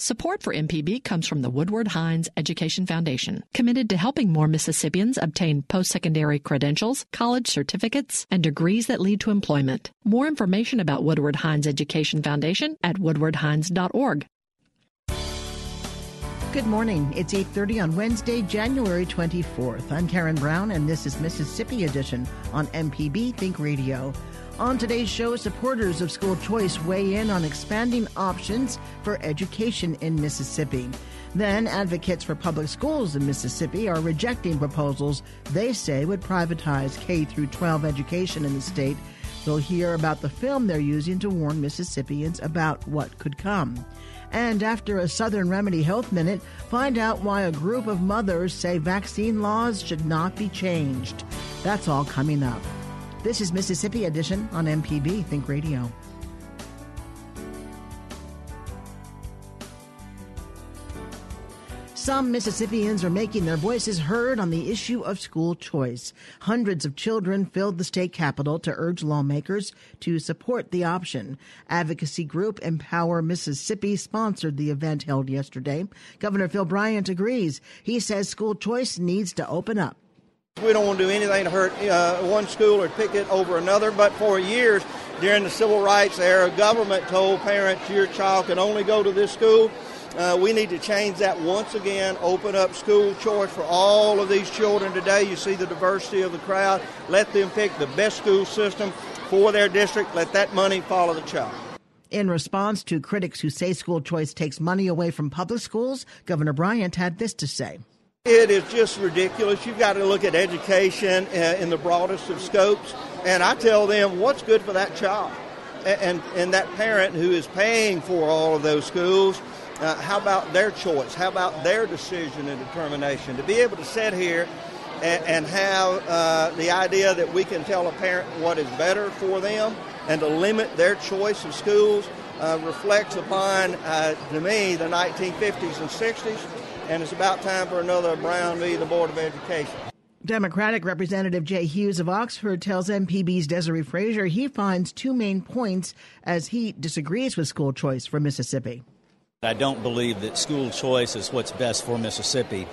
Support for MPB comes from the Woodward Hines Education Foundation, committed to helping more Mississippians obtain post-secondary credentials, college certificates, and degrees that lead to employment. More information about Woodward Hines Education Foundation at woodwardhines.org. Good morning. It's 8:30 on Wednesday, January 24th. I'm Karen Brown and this is Mississippi Edition on MPB Think Radio. On today's show, supporters of school choice weigh in on expanding options for education in Mississippi. Then, advocates for public schools in Mississippi are rejecting proposals they say would privatize K through 12 education in the state. We'll hear about the film they're using to warn Mississippians about what could come. And after a Southern Remedy Health Minute, find out why a group of mothers say vaccine laws should not be changed. That's all coming up. This is Mississippi Edition on MPB Think Radio. Some Mississippians are making their voices heard on the issue of school choice. Hundreds of children filled the state capitol to urge lawmakers to support the option. Advocacy group Empower Mississippi sponsored the event held yesterday. Governor Phil Bryant agrees. He says school choice needs to open up. We don't want to do anything to hurt uh, one school or pick it over another, but for years during the civil rights era, government told parents your child can only go to this school. Uh, we need to change that once again, open up school choice for all of these children today. You see the diversity of the crowd. Let them pick the best school system for their district. Let that money follow the child. In response to critics who say school choice takes money away from public schools, Governor Bryant had this to say. It is just ridiculous. You've got to look at education uh, in the broadest of scopes. And I tell them what's good for that child and, and that parent who is paying for all of those schools. Uh, how about their choice? How about their decision and determination? To be able to sit here and, and have uh, the idea that we can tell a parent what is better for them and to limit their choice of schools uh, reflects upon, uh, to me, the 1950s and 60s and it's about time for another Brown v. the Board of Education. Democratic Representative Jay Hughes of Oxford tells MPB's Desare Frazier he finds two main points as he disagrees with school choice for Mississippi. I don't believe that school choice is what's best for Mississippi.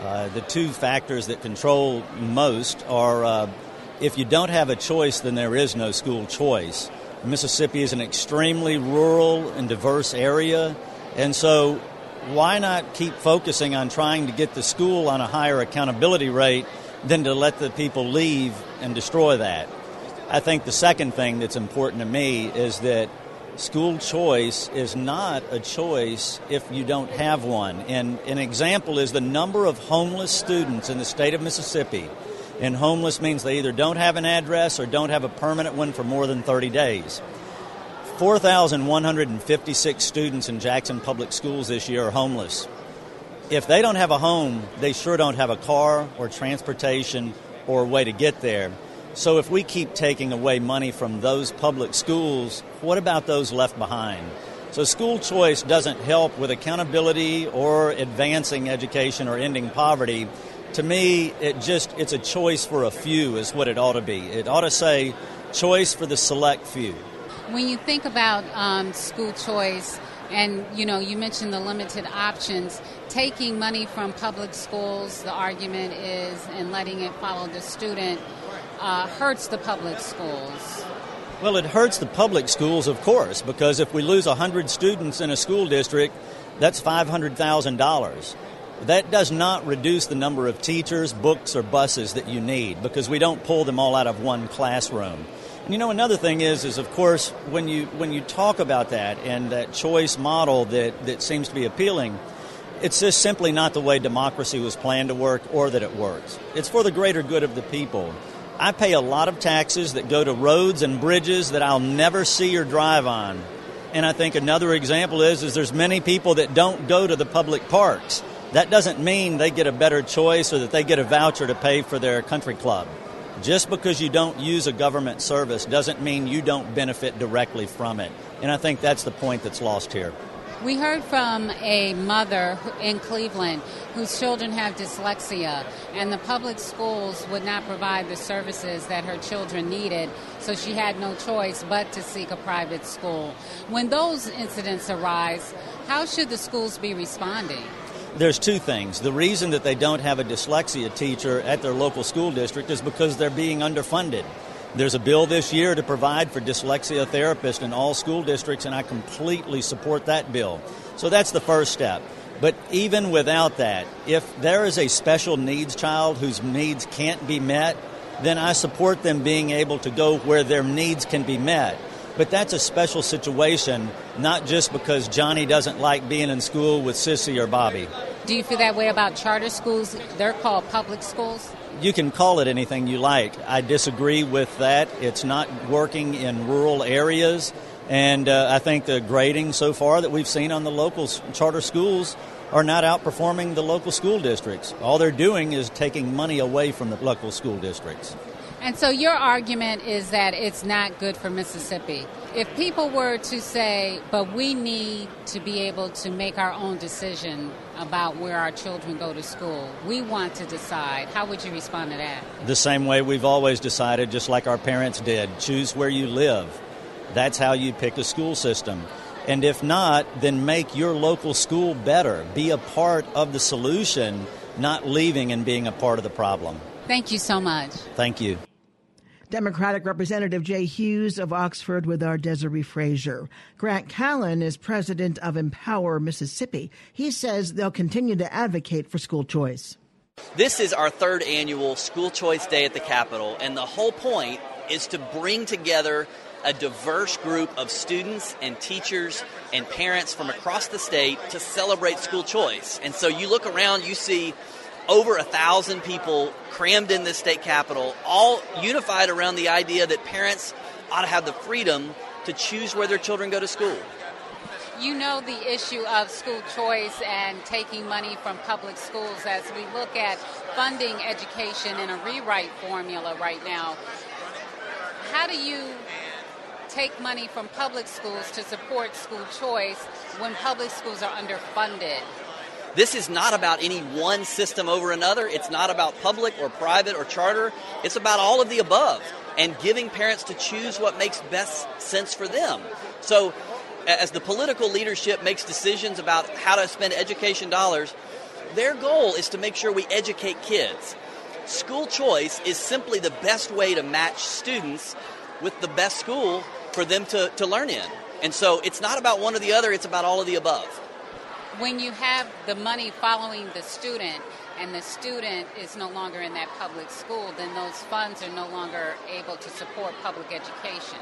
Uh, the two factors that control most are uh, if you don't have a choice, then there is no school choice. Mississippi is an extremely rural and diverse area, and so why not keep focusing on trying to get the school on a higher accountability rate than to let the people leave and destroy that? I think the second thing that's important to me is that school choice is not a choice if you don't have one. And an example is the number of homeless students in the state of Mississippi. And homeless means they either don't have an address or don't have a permanent one for more than 30 days. 4,156 students in Jackson Public Schools this year are homeless. If they don't have a home, they sure don't have a car or transportation or a way to get there. So if we keep taking away money from those public schools, what about those left behind? So school choice doesn't help with accountability or advancing education or ending poverty. To me, it just it's a choice for a few is what it ought to be. It ought to say choice for the select few when you think about um, school choice, and you know, you mentioned the limited options. Taking money from public schools, the argument is, and letting it follow the student uh, hurts the public schools. Well, it hurts the public schools, of course, because if we lose 100 students in a school district, that's $500,000. That does not reduce the number of teachers, books, or buses that you need because we don't pull them all out of one classroom. You know, another thing is, is of course, when you when you talk about that and that choice model that that seems to be appealing, it's just simply not the way democracy was planned to work or that it works. It's for the greater good of the people. I pay a lot of taxes that go to roads and bridges that I'll never see or drive on. And I think another example is is there's many people that don't go to the public parks That doesn't mean they get a better choice or that they get a voucher to pay for their country club. Just because you don't use a government service doesn't mean you don't benefit directly from it. And I think that's the point that's lost here. We heard from a mother in Cleveland whose children have dyslexia, and the public schools would not provide the services that her children needed, so she had no choice but to seek a private school. When those incidents arise, how should the schools be responding? There's two things. The reason that they don't have a dyslexia teacher at their local school district is because they're being underfunded. There's a bill this year to provide for dyslexia therapists in all school districts, and I completely support that bill. So that's the first step. But even without that, if there is a special needs child whose needs can't be met, then I support them being able to go where their needs can be met. But that's a special situation, not just because Johnny doesn't like being in school with Sissy or Bobby. Do you feel that way about charter schools? They're called public schools? you can call it anything you like. I disagree with that. It's not working in rural areas. And uh, I think the grading so far that we've seen on the local charter schools are not outperforming the local school districts. All they're doing is taking money away from the local school districts. And so your argument is that it's not good for Mississippi. If people were to say, but we need to be able to make our own decision about where our children go to school, we want to decide, how would you respond to that? The same way we've always decided, just like our parents did choose where you live. That's how you pick a school system. And if not, then make your local school better. Be a part of the solution, not leaving and being a part of the problem. Thank you so much. Thank you. Democratic Representative Jay Hughes of Oxford with our Desare Frazier. Grant Callen is president of Empower Mississippi. He says they'll continue to advocate for school choice. This is our third annual School Choice Day at the Capitol, and the whole point is to bring together a diverse group of students and teachers and parents from across the state to celebrate school choice. And so you look around, you see over a thousand people crammed in the state capitol, all unified around the idea that parents ought to have the freedom to choose where their children go to school. You know the issue of school choice and taking money from public schools as we look at funding education in a rewrite formula right now. How do you take money from public schools to support school choice when public schools are underfunded? This is not about any one system over another. It's not about public or private or charter. It's about all of the above and giving parents to choose what makes best sense for them. So, as the political leadership makes decisions about how to spend education dollars, their goal is to make sure we educate kids. School choice is simply the best way to match students with the best school for them to, to learn in. And so it's not about one or the other, it's about all of the above when you have the money following the student and the student is no longer in that public school, then those funds are no longer able to support public education.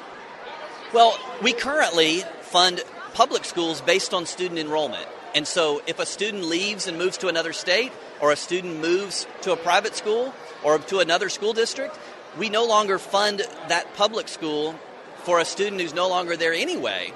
Well, we currently fund public schools based on student enrollment. And so if a student leaves and moves to another state, or a student moves to a private school or to another school district, we no longer fund that public school for a student who's no longer there anyway.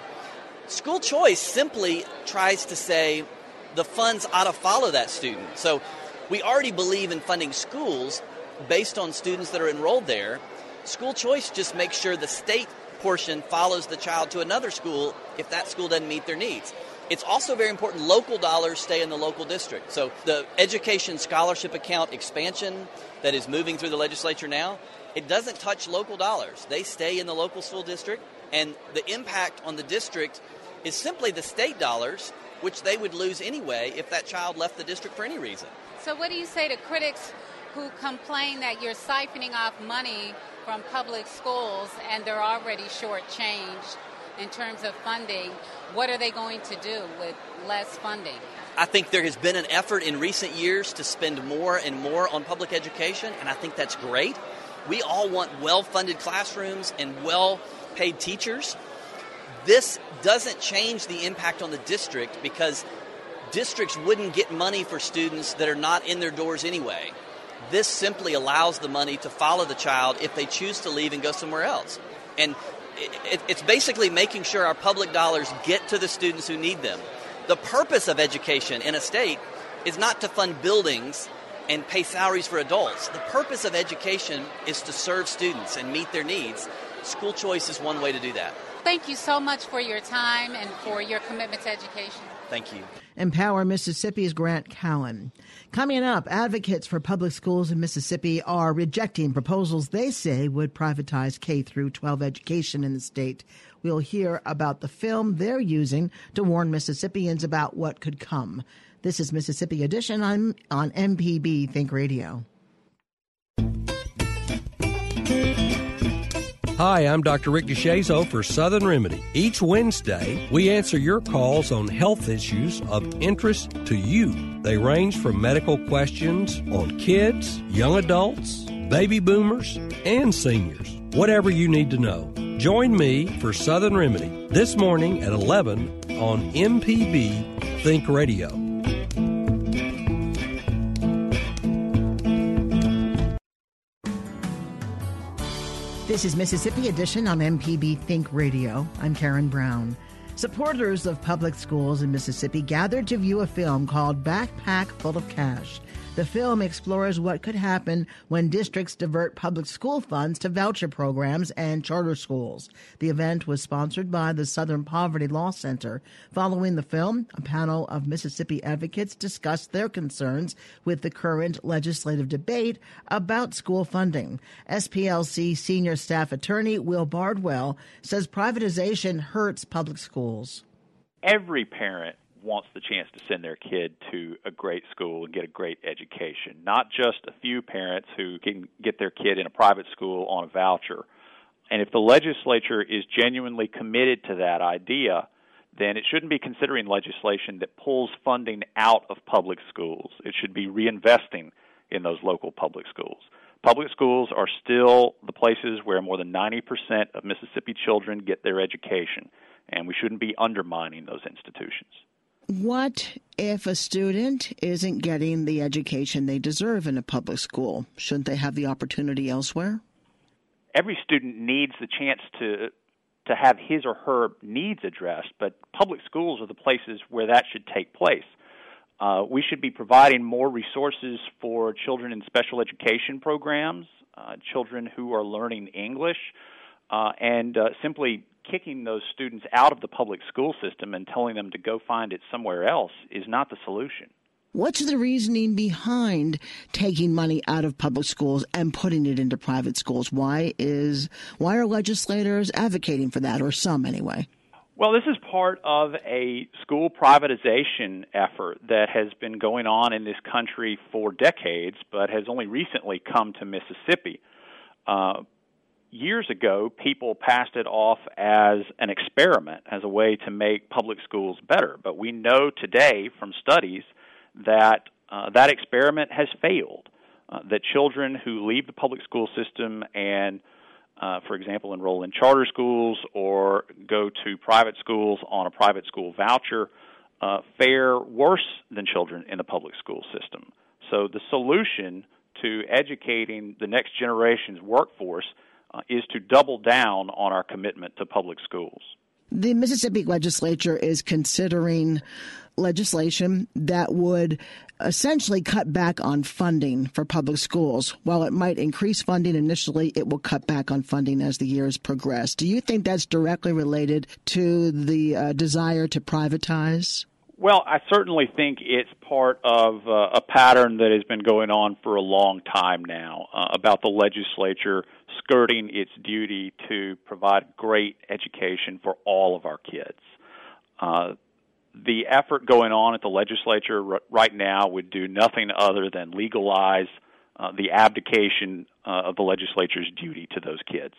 School choice simply tries to say the funds ought to follow that student. So we already believe in funding schools based on students that are enrolled there. School choice just makes sure the state portion follows the child to another school if that school doesn't meet their needs. It's also very important local dollars stay in the local district. So the education scholarship account expansion that is moving through the legislature now, it doesn't touch local dollars. They stay in the local school district and the impact on the district is simply the state dollars, which they would lose anyway if that child left the district for any reason. So, what do you say to critics who complain that you're siphoning off money from public schools and they're already shortchanged in terms of funding? What are they going to do with less funding? I think there has been an effort in recent years to spend more and more on public education, and I think that's great. We all want well funded classrooms and well paid teachers. This doesn't change the impact on the district because districts wouldn't get money for students that are not in their doors anyway. This simply allows the money to follow the child if they choose to leave and go somewhere else. And it, it's basically making sure our public dollars get to the students who need them. The purpose of education in a state is not to fund buildings and pay salaries for adults. The purpose of education is to serve students and meet their needs. School choice is one way to do that. Thank you so much for your time and for your commitment to education. Thank you. Empower Mississippi's Grant Callen. Coming up, advocates for public schools in Mississippi are rejecting proposals they say would privatize K through 12 education in the state. We'll hear about the film they're using to warn Mississippians about what could come. This is Mississippi Edition on, on MPB Think Radio. Hi, I'm Dr. Rick DeShazo for Southern Remedy. Each Wednesday, we answer your calls on health issues of interest to you. They range from medical questions on kids, young adults, baby boomers, and seniors. Whatever you need to know. Join me for Southern Remedy this morning at 11 on MPB Think Radio. This is Mississippi Edition on MPB Think Radio. I'm Karen Brown. Supporters of public schools in Mississippi gathered to view a film called Backpack Full of Cash. The film explores what could happen when districts divert public school funds to voucher programs and charter schools. The event was sponsored by the Southern Poverty Law Center. Following the film, a panel of Mississippi advocates discussed their concerns with the current legislative debate about school funding. SPLC senior staff attorney Will Bardwell says privatization hurts public schools. Every parent wants the chance to send their kid to a great school and get a great education, not just a few parents who can get their kid in a private school on a voucher. And if the legislature is genuinely committed to that idea, then it shouldn't be considering legislation that pulls funding out of public schools. It should be reinvesting in those local public schools. Public schools are still the places where more than 90% of Mississippi children get their education, and we shouldn't be undermining those institutions. What if a student isn't getting the education they deserve in a public school? Shouldn't they have the opportunity elsewhere? Every student needs the chance to to have his or her needs addressed, but public schools are the places where that should take place. Uh, we should be providing more resources for children in special education programs, uh, children who are learning English, uh, and uh, simply kicking those students out of the public school system and telling them to go find it somewhere else is not the solution. What's the reasoning behind taking money out of public schools and putting it into private schools? Why is why are legislators advocating for that or some anyway? Well, this is part of a school privatization effort that has been going on in this country for decades, but has only recently come to Mississippi. Uh, years ago, people passed it off as an experiment, as a way to make public schools better. But we know today from studies that uh, that experiment has failed. Uh, that children who leave the public school system and, uh, for example, enroll in charter schools or go to private schools on a private school voucher uh, fare worse than children in the public school system. So the solution to educating the next generation's workforce uh, is to double down on our commitment to public schools. The Mississippi legislature is considering legislation that would essentially cut back on funding for public schools. While it might increase funding initially, it will cut back on funding as the years progress. Do you think that's directly related to the uh, desire to privatize? Well, I certainly think it's part of uh, a pattern that has been going on for a long time now uh, about the legislature skirting its duty to provide great education for all of our kids. Uh, the effort going on at the legislature r- right now would do nothing other than legalize uh, the abdication uh, of the legislature's duty to those kids.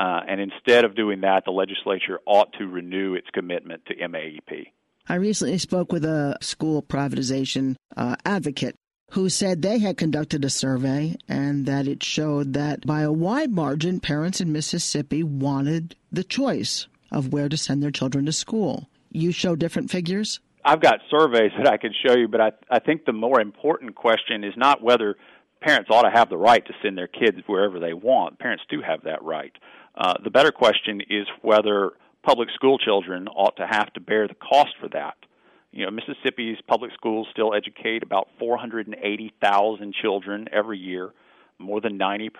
Uh, and instead of doing that, the legislature ought to renew its commitment to MAEP. I recently spoke with a school privatization uh, advocate who said they had conducted a survey and that it showed that by a wide margin, parents in Mississippi wanted the choice of where to send their children to school. You show different figures? I've got surveys that I could show you, but I, I think the more important question is not whether parents ought to have the right to send their kids wherever they want. Parents do have that right. Uh, the better question is whether public school children ought to have to bear the cost for that. You know, Mississippi's public schools still educate about 480,000 children every year. More than 90%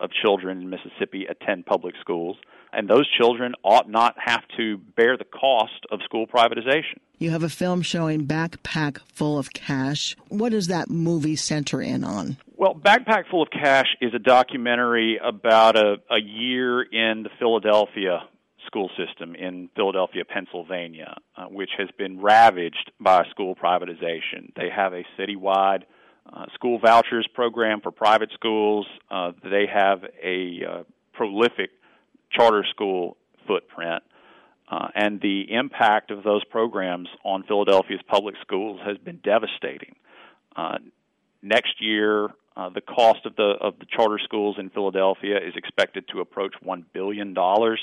of children in Mississippi attend public schools, and those children ought not have to bear the cost of school privatization. You have a film showing Backpack Full of Cash. What does that movie center in on? Well, Backpack Full of Cash is a documentary about a, a year in the Philadelphia school system in Philadelphia, Pennsylvania, uh, which has been ravaged by school privatization. They have a citywide uh, school vouchers program for private schools. Uh, they have a uh, prolific charter school footprint. Uh, and the impact of those programs on Philadelphia's public schools has been devastating. Uh, next year, uh, the cost of the of the charter schools in Philadelphia is expected to approach one billion dollars.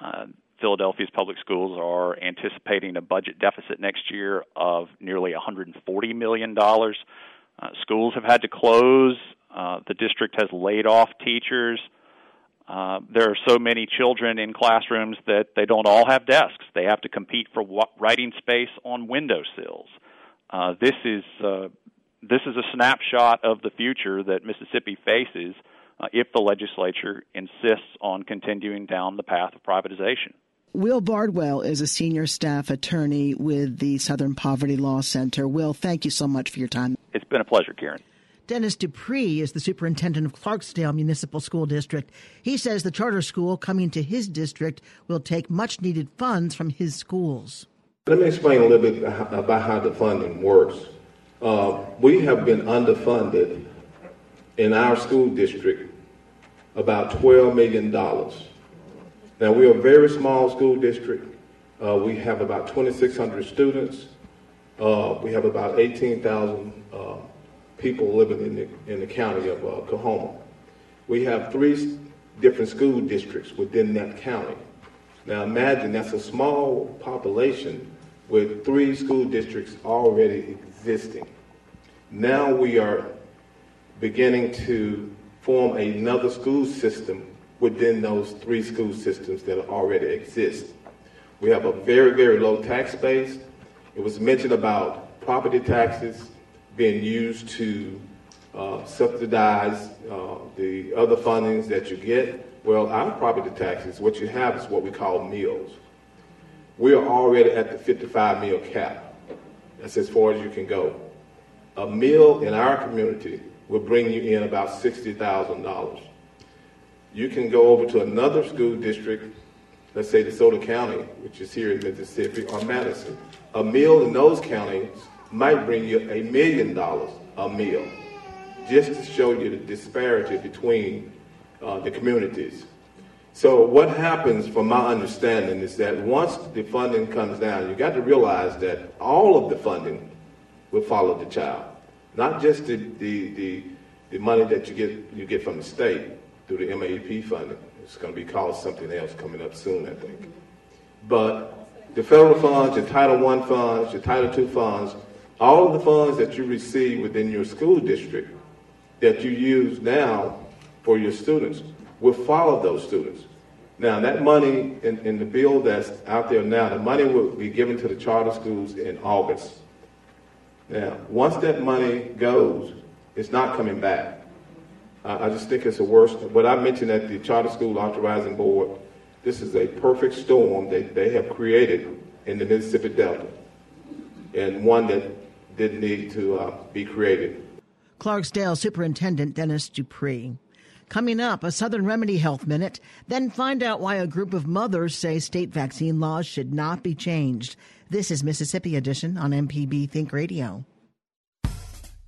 Uh, Philadelphia's public schools are anticipating a budget deficit next year of nearly 140 million dollars. Uh, schools have had to close. Uh, the district has laid off teachers. Uh, there are so many children in classrooms that they don't all have desks. They have to compete for writing space on windowsills. Uh, this is uh, this is a snapshot of the future that Mississippi faces uh, if the legislature insists on continuing down the path of privatization. Will Bardwell is a senior staff attorney with the Southern Poverty Law Center. Will, thank you so much for your time. It's been a pleasure, Karen. Dennis Dupree is the superintendent of Clarksdale Municipal School District. He says the charter school coming to his district will take much needed funds from his schools. Let me explain a little bit about how the funding works. Uh, we have been underfunded in our school district about $12 million. Now, we're a very small school district. Uh, we have about 2,600 students. Uh, we have about 18,000 uh, people living in the, in the county of uh. We have three different school districts within that county. Now, imagine that's a small population with three school districts already existing. Now we are beginning to form another school system within those three school systems that already exist. We have a very, very low tax base. It was mentioned about property taxes being used to uh, subsidize uh, the other fundings that you get. Well, our property taxes, what you have is what we call mills. We are already at the 55 mill cap. That's as far as you can go. A mill in our community will bring you in about $60,000. You can go over to another school district, let's say DeSoto County, which is here in Mississippi, or Madison. A mill in those counties might bring you a million dollars a mill, just to show you the disparity between uh, the communities. So what happens, from my understanding, is that once the funding comes down, you got to realize that all of the funding will follow the child, not just the, the, the, the money that you get, you get from the state through the MAEP funding. It's going to be called something else coming up soon, I think. But the federal funds, your Title I funds, your Title II funds, all of the funds that you receive within your school district that you use now for your students will follow those students. Now, that money in, in the bill that's out there now, the money will be given to the charter schools in August. Now, once that money goes, it's not coming back. I, I just think it's the worst. What I mentioned at the Charter School Authorizing Board, this is a perfect storm that they have created in the Mississippi Delta, and one that didn't need to uh, be created. Clarksdale Superintendent Dennis Dupree. Coming up, a Southern Remedy Health Minute, then find out why a group of mothers say state vaccine laws should not be changed. This is Mississippi Edition on MPB Think Radio.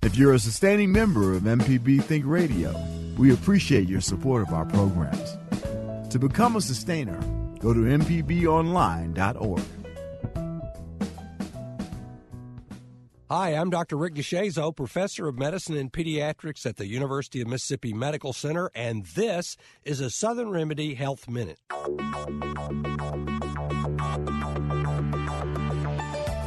If you're a sustaining member of MPB Think Radio, we appreciate your support of our programs. To become a sustainer, go to MPBOnline.org. Hi, I'm Dr. Rick DeShazo, professor of medicine and pediatrics at the University of Mississippi Medical Center, and this is a Southern Remedy Health Minute.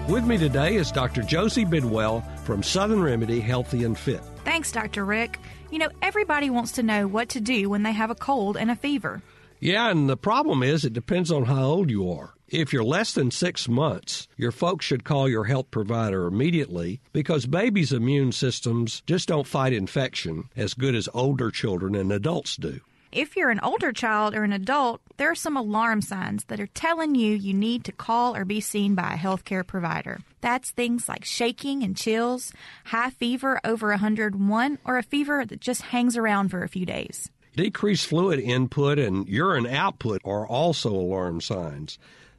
With me today is Dr. Josie Bidwell from Southern Remedy Healthy and Fit. Thanks, Dr. Rick. You know, everybody wants to know what to do when they have a cold and a fever. Yeah, and the problem is it depends on how old you are. If you're less than six months, your folks should call your health provider immediately because babies' immune systems just don't fight infection as good as older children and adults do. If you're an older child or an adult, there are some alarm signs that are telling you you need to call or be seen by a healthcare provider. That's things like shaking and chills, high fever over 101, or a fever that just hangs around for a few days. Decreased fluid input and urine output are also alarm signs.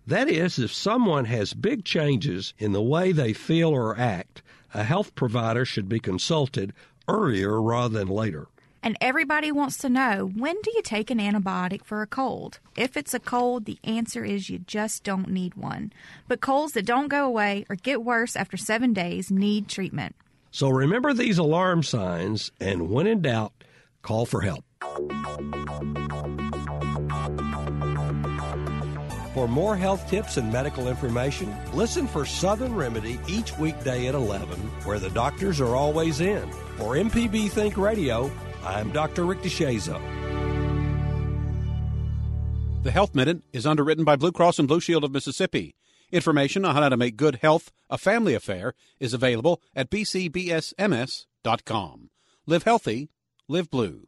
That is, if someone has big changes in the way they feel or act, a health provider should be consulted earlier rather than later. And everybody wants to know when do you take an antibiotic for a cold? If it's a cold, the answer is you just don't need one. But colds that don't go away or get worse after seven days need treatment. So remember these alarm signs, and when in doubt, call for help. For more health tips and medical information, listen for Southern Remedy each weekday at 11, where the doctors are always in. For MPB Think Radio, I'm Dr. Rick DeShazo. The Health Minute is underwritten by Blue Cross and Blue Shield of Mississippi. Information on how to make good health a family affair is available at bcbsms.com. Live healthy, live blue.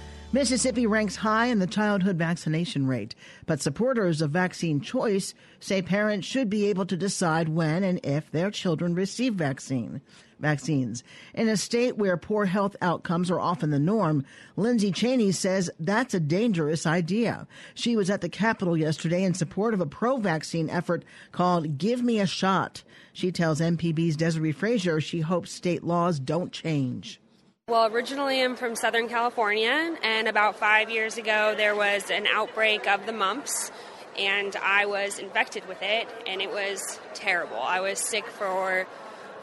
Mississippi ranks high in the childhood vaccination rate, but supporters of vaccine choice say parents should be able to decide when and if their children receive vaccine vaccines. In a state where poor health outcomes are often the norm, Lindsay Cheney says that's a dangerous idea. She was at the Capitol yesterday in support of a pro vaccine effort called Give Me a Shot. She tells MPB's Desare Frazier she hopes state laws don't change. Well, originally I'm from Southern California, and about five years ago there was an outbreak of the mumps, and I was infected with it, and it was terrible. I was sick for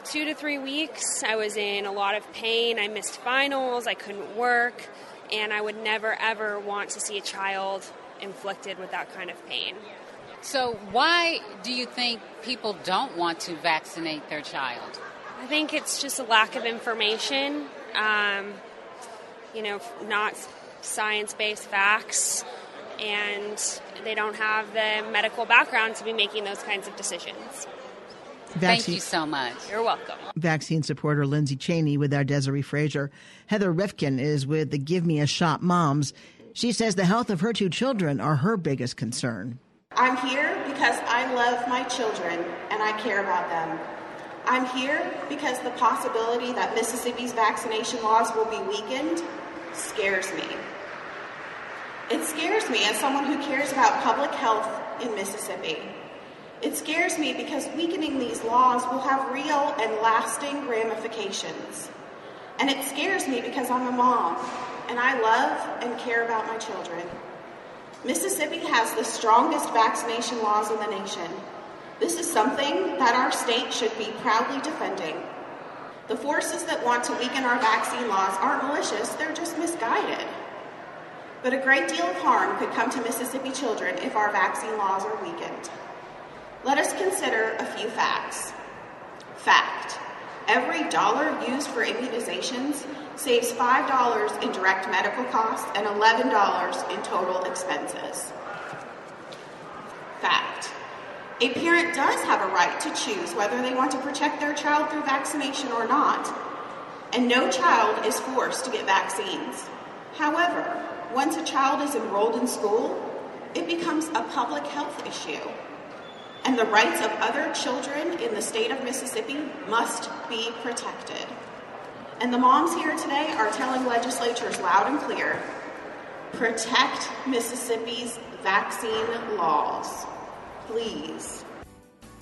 two to three weeks. I was in a lot of pain. I missed finals, I couldn't work, and I would never ever want to see a child inflicted with that kind of pain. So, why do you think people don't want to vaccinate their child? I think it's just a lack of information um, you know, not science based facts, and they don't have the medical background to be making those kinds of decisions. Vaccine. Thank you so much. You're welcome. Vaccine supporter Lindsay Cheney with our Desare Frazier. Heather Rifkin is with the Give Me a Shot Moms. She says the health of her two children are her biggest concern. I'm here because I love my children and I care about them. I'm here because the possibility that Mississippi's vaccination laws will be weakened scares me. It scares me as someone who cares about public health in Mississippi. It scares me because weakening these laws will have real and lasting ramifications. And it scares me because I'm a mom and I love and care about my children. Mississippi has the strongest vaccination laws in the nation, this is something that our state should be proudly defending. The forces that want to weaken our vaccine laws aren't malicious, they're just misguided. But a great deal of harm could come to Mississippi children if our vaccine laws are weakened. Let us consider a few facts. Fact every dollar used for immunizations saves $5 in direct medical costs and $11 in total expenses. Fact a parent does have a right to choose whether they want to protect their child through vaccination or not, and no child is forced to get vaccines. However, once a child is enrolled in school, it becomes a public health issue, and the rights of other children in the state of Mississippi must be protected. And the moms here today are telling legislatures loud and clear protect Mississippi's vaccine laws please.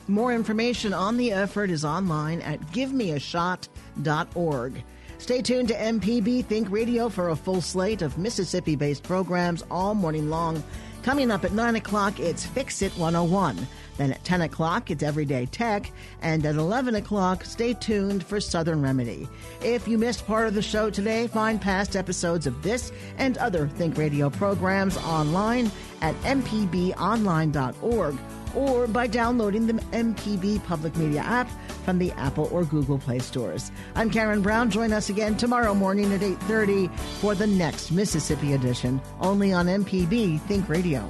More information on the effort is online at givemeashot.org. Stay tuned to MPB Think Radio for a full slate of Mississippi based programs all morning long. Coming up at 9 o'clock, it's Fix It 101. Then at 10 o'clock, it's Everyday Tech. And at 11 o'clock, stay tuned for Southern Remedy. If you missed part of the show today, find past episodes of this and other Think Radio programs online at mpbonline.org or by downloading the MPB Public Media app from the Apple or Google Play stores. I'm Karen Brown. Join us again tomorrow morning at 8:30 for the next Mississippi edition, only on MPB Think Radio.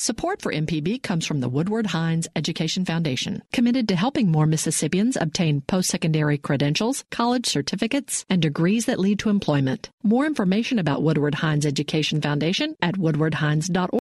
Support for MPB comes from the Woodward Hines Education Foundation, committed to helping more Mississippians obtain post-secondary credentials, college certificates, and degrees that lead to employment. More information about Woodward Hines Education Foundation at woodwardhines.org.